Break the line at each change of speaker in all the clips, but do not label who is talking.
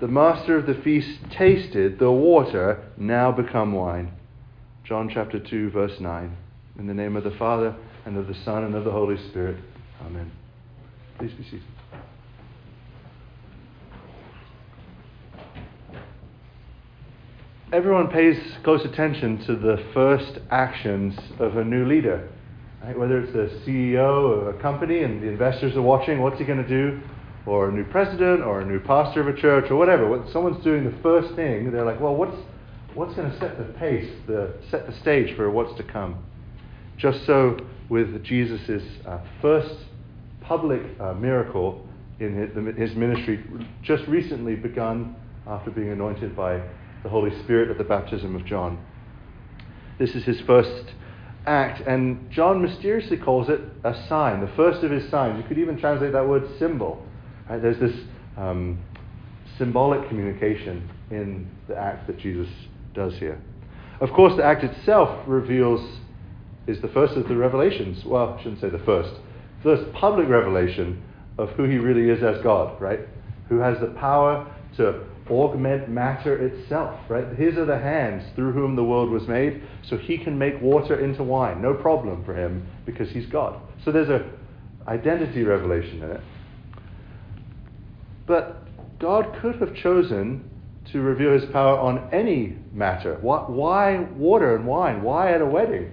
the master of the feast tasted the water now become wine. John chapter 2, verse 9. In the name of the Father, and of the Son, and of the Holy Spirit. Amen. Please be seated. Everyone pays close attention to the first actions of a new leader. Right? Whether it's the CEO of a company and the investors are watching, what's he going to do? Or a new president, or a new pastor of a church, or whatever. When someone's doing the first thing, they're like, well, what's, what's going to set the pace, the, set the stage for what's to come? Just so with Jesus' uh, first public uh, miracle in his, his ministry, just recently begun after being anointed by the Holy Spirit at the baptism of John. This is his first act, and John mysteriously calls it a sign, the first of his signs. You could even translate that word symbol. Right? There's this um, symbolic communication in the act that Jesus does here. Of course, the act itself reveals, is the first of the revelations. Well, I shouldn't say the first. First public revelation of who he really is as God, right? Who has the power to augment matter itself, right? His are the hands through whom the world was made, so he can make water into wine. No problem for him because he's God. So there's a identity revelation in it. But God could have chosen to reveal his power on any matter. Why, water and wine? Why at a wedding?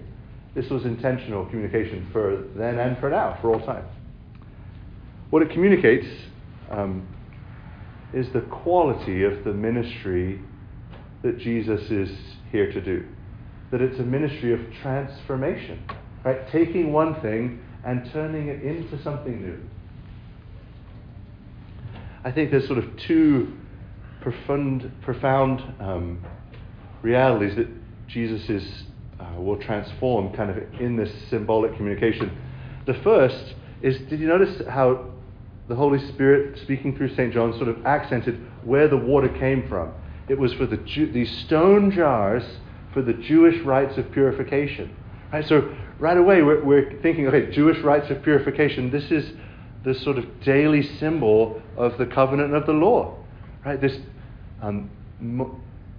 This was intentional communication for then and for now, for all time. What it communicates um, is the quality of the ministry that Jesus is here to do. That it's a ministry of transformation, right? Taking one thing and turning it into something new. I think there's sort of two profound, profound um, realities that Jesus is, uh, will transform kind of in this symbolic communication. The first is did you notice how the Holy Spirit, speaking through St. John, sort of accented where the water came from. It was for the Jew, these stone jars for the Jewish rites of purification. Right, so right away we're, we're thinking, okay, Jewish rites of purification. This is the sort of daily symbol of the covenant of the law. Right, this um,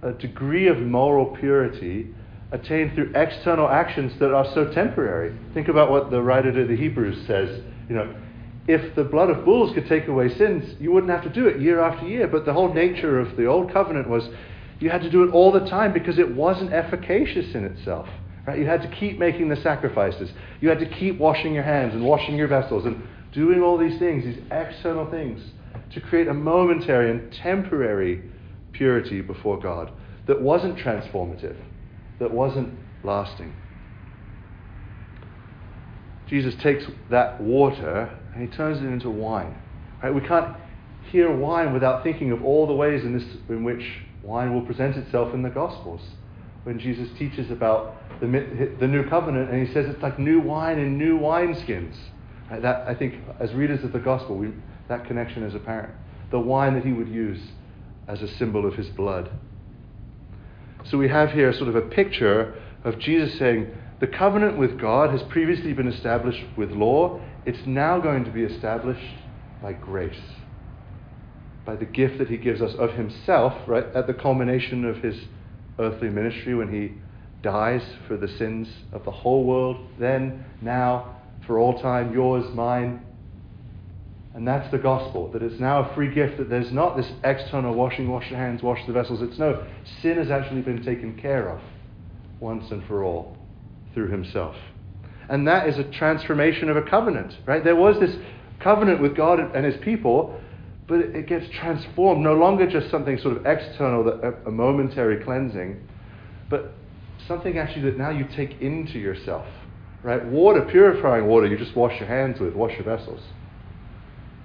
a degree of moral purity attained through external actions that are so temporary. Think about what the writer to the Hebrews says. You know, if the blood of bulls could take away sins, you wouldn't have to do it year after year. But the whole nature of the old covenant was you had to do it all the time because it wasn't efficacious in itself. Right? You had to keep making the sacrifices. You had to keep washing your hands and washing your vessels and doing all these things, these external things, to create a momentary and temporary purity before God that wasn't transformative, that wasn't lasting. Jesus takes that water and he turns it into wine. Right? We can't hear wine without thinking of all the ways in, this, in which wine will present itself in the Gospels. When Jesus teaches about the, the new covenant, and he says it's like new wine in new wineskins. Right? That, I think, as readers of the Gospel, we, that connection is apparent. The wine that he would use as a symbol of his blood. So we have here sort of a picture of Jesus saying, the covenant with God has previously been established with law. It's now going to be established by grace, by the gift that He gives us of Himself, right, at the culmination of His earthly ministry when He dies for the sins of the whole world, then, now, for all time, yours, mine. And that's the gospel, that it's now a free gift, that there's not this external washing, wash your hands, wash the vessels. It's no, sin has actually been taken care of once and for all through himself. And that is a transformation of a covenant, right? There was this covenant with God and his people, but it gets transformed, no longer just something sort of external, a momentary cleansing, but something actually that now you take into yourself, right? Water, purifying water, you just wash your hands with, wash your vessels.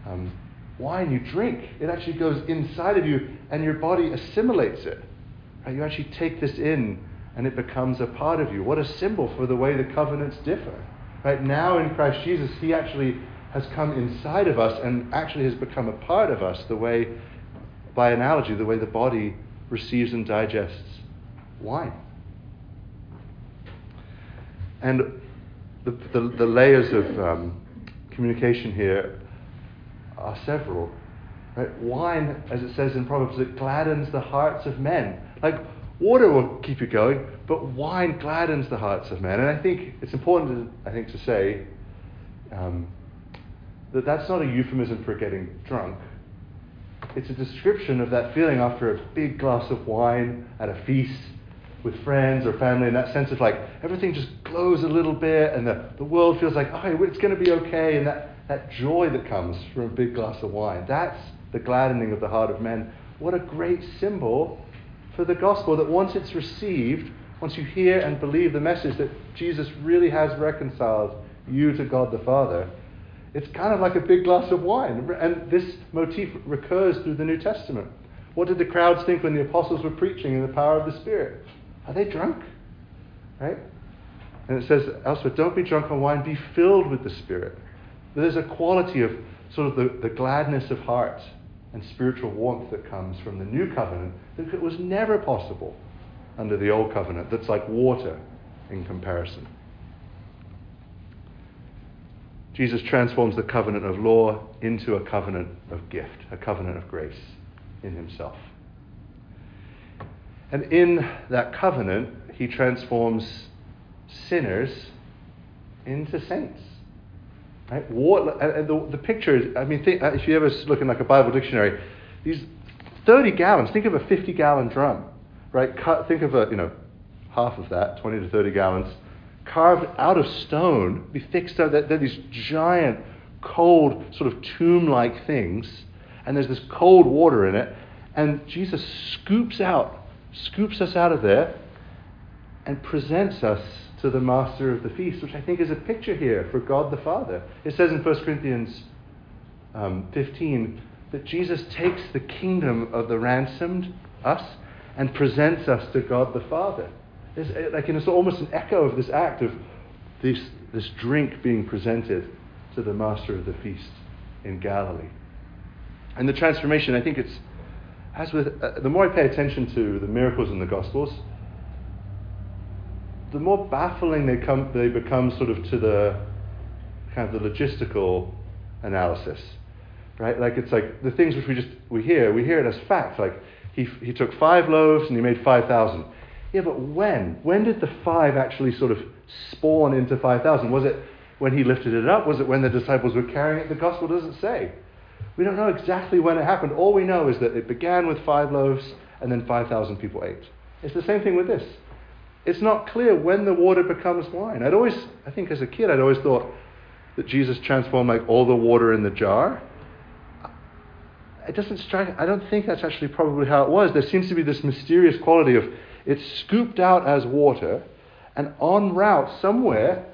Um, wine you drink, it actually goes inside of you and your body assimilates it. Right? You actually take this in and it becomes a part of you. What a symbol for the way the covenants differ. Right now in Christ Jesus, He actually has come inside of us and actually has become a part of us, the way, by analogy, the way the body receives and digests wine. And the, the, the layers of um, communication here are several. Right? Wine, as it says in Proverbs, it gladdens the hearts of men. Like water will keep you going, but wine gladdens the hearts of men. And I think it's important, to, I think, to say um, that that's not a euphemism for getting drunk. It's a description of that feeling after a big glass of wine at a feast with friends or family, and that sense of like everything just glows a little bit, and the, the world feels like, oh, it's going to be okay, and that, that joy that comes from a big glass of wine. That's the gladdening of the heart of men. What a great symbol for the gospel that once it's received, once you hear and believe the message that Jesus really has reconciled you to God the Father, it's kind of like a big glass of wine. And this motif recurs through the New Testament. What did the crowds think when the apostles were preaching in the power of the Spirit? Are they drunk? Right? And it says elsewhere, don't be drunk on wine, be filled with the Spirit. There's a quality of sort of the, the gladness of heart and spiritual warmth that comes from the new covenant that was never possible under the old covenant, that's like water in comparison. Jesus transforms the covenant of law into a covenant of gift, a covenant of grace in himself. And in that covenant, he transforms sinners into saints. Right? What, and the, the picture is, I mean, think, if you ever look in like a Bible dictionary, these 30 gallons, think of a 50 gallon drum, right? Cut, think of a, you know, half of that, 20 to 30 gallons, carved out of stone, be fixed out, they're, they're these giant, cold, sort of tomb like things, and there's this cold water in it, and Jesus scoops out scoops us out of there and presents us to the master of the feast, which I think is a picture here for God the Father. It says in 1 Corinthians um, 15 that Jesus takes the kingdom of the ransomed, us, and presents us to God the Father. It's uh, like it's almost an echo of this act of this, this drink being presented to the master of the feast in Galilee. And the transformation, I think it's as with uh, the more I pay attention to the miracles in the Gospels, the more baffling they come, they become sort of to the kind of the logistical analysis, right? Like it's like the things which we just we hear, we hear it as fact. Like he he took five loaves and he made five thousand. Yeah, but when? When did the five actually sort of spawn into five thousand? Was it when he lifted it up? Was it when the disciples were carrying it? The gospel doesn't say. We don't know exactly when it happened. All we know is that it began with five loaves and then 5,000 people ate. It's the same thing with this. It's not clear when the water becomes wine. I'd always, I think as a kid, I'd always thought that Jesus transformed like all the water in the jar. It doesn't strike, I don't think that's actually probably how it was. There seems to be this mysterious quality of it's scooped out as water and en route somewhere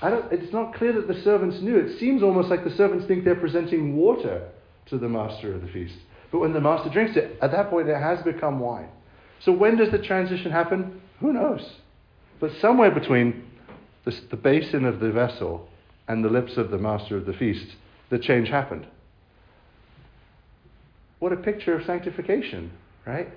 it's not clear that the servants knew. It seems almost like the servants think they're presenting water to the master of the feast. But when the master drinks it, at that point it has become wine. So when does the transition happen? Who knows? But somewhere between the, the basin of the vessel and the lips of the master of the feast, the change happened. What a picture of sanctification, right?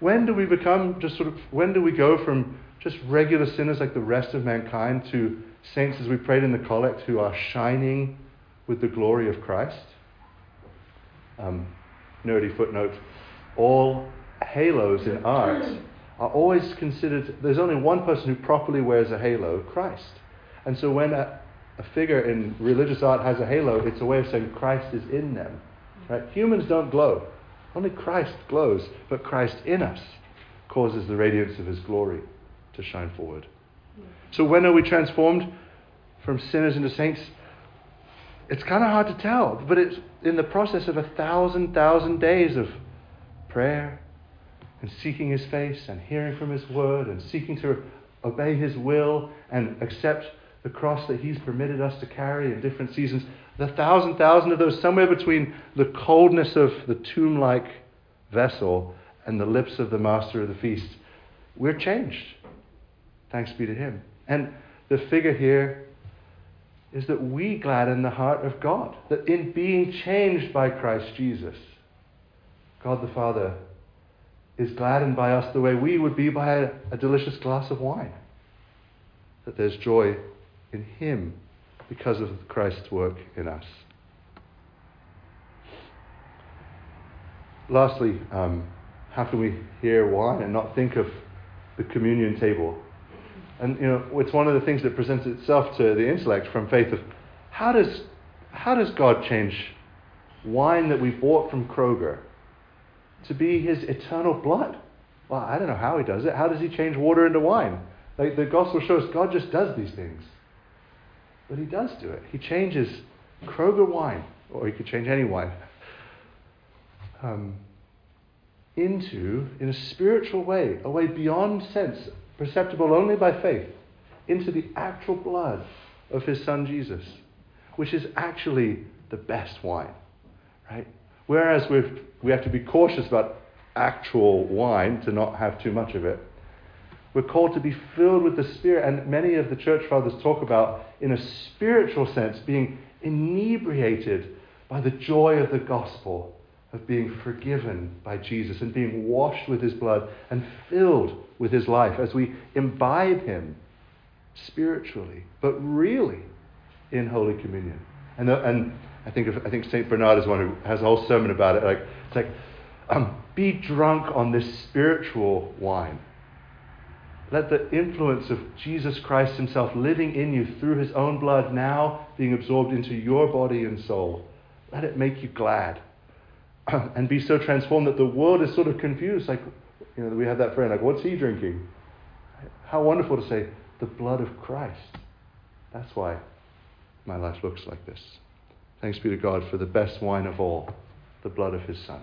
When do we become just sort of, when do we go from just regular sinners like the rest of mankind to saints, as we prayed in the collect, who are shining with the glory of Christ? Um, nerdy footnote, all halos in art are always considered, there's only one person who properly wears a halo, Christ. And so when a, a figure in religious art has a halo, it's a way of saying Christ is in them. Right? Humans don't glow. Only Christ glows, but Christ in us causes the radiance of his glory to shine forward. So when are we transformed from sinners into saints? It's kind of hard to tell, but it's in the process of a thousand, thousand days of prayer and seeking His face and hearing from His word and seeking to obey His will and accept the cross that He's permitted us to carry in different seasons. The thousand, thousand of those, somewhere between the coldness of the tomb like vessel and the lips of the master of the feast, we're changed. Thanks be to Him. And the figure here is that we gladden the heart of God. That in being changed by Christ Jesus, God the Father is gladdened by us the way we would be by a, a delicious glass of wine. That there's joy in Him because of Christ's work in us. lastly, um, how can we hear wine and not think of the communion table? And you know, it's one of the things that presents itself to the intellect from faith of how does how does God change wine that we bought from Kroger to be his eternal blood? Well, I don't know how he does it. How does he change water into wine? Like the gospel shows God just does these things. But he does do it. He changes Kroger wine, or he could change any wine, um, into, in a spiritual way, a way beyond sense, perceptible only by faith, into the actual blood of his son Jesus, which is actually the best wine, right? Whereas we we have to be cautious about actual wine to not have too much of it. We're called to be filled with the Spirit, and many of the church fathers talk about, in a spiritual sense, being inebriated by the joy of the gospel, of being forgiven by Jesus and being washed with his blood and filled with his life as we imbibe him spiritually, but really in Holy Communion. And, uh, and I think, I think St. Bernard is one who has a whole sermon about it. Like, it's like, um, be drunk on this spiritual wine. Let the influence of Jesus Christ Himself living in you through His own blood now being absorbed into your body and soul. Let it make you glad and be so transformed that the world is sort of confused. Like, you know, we have that friend, like, what's he drinking? How wonderful to say, the blood of Christ. That's why my life looks like this. Thanks be to God for the best wine of all, the blood of His Son.